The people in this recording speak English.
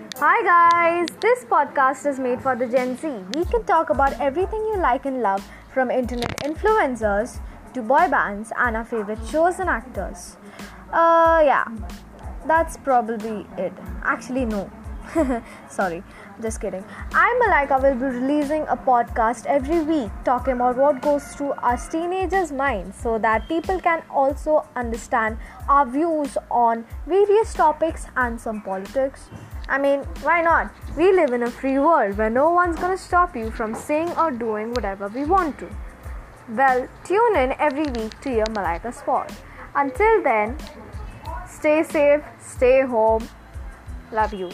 Hi guys, this podcast is made for the Gen Z. We can talk about everything you like and love from internet influencers to boy bands and our favorite shows and actors. Uh, yeah, that's probably it. Actually, no. Sorry, just kidding. I, Malaika, will be releasing a podcast every week talking about what goes through us teenagers' minds so that people can also understand our views on various topics and some politics. I mean, why not? We live in a free world where no one's gonna stop you from saying or doing whatever we want to. Well, tune in every week to hear Malaika's pod. Until then, stay safe, stay home. Love you.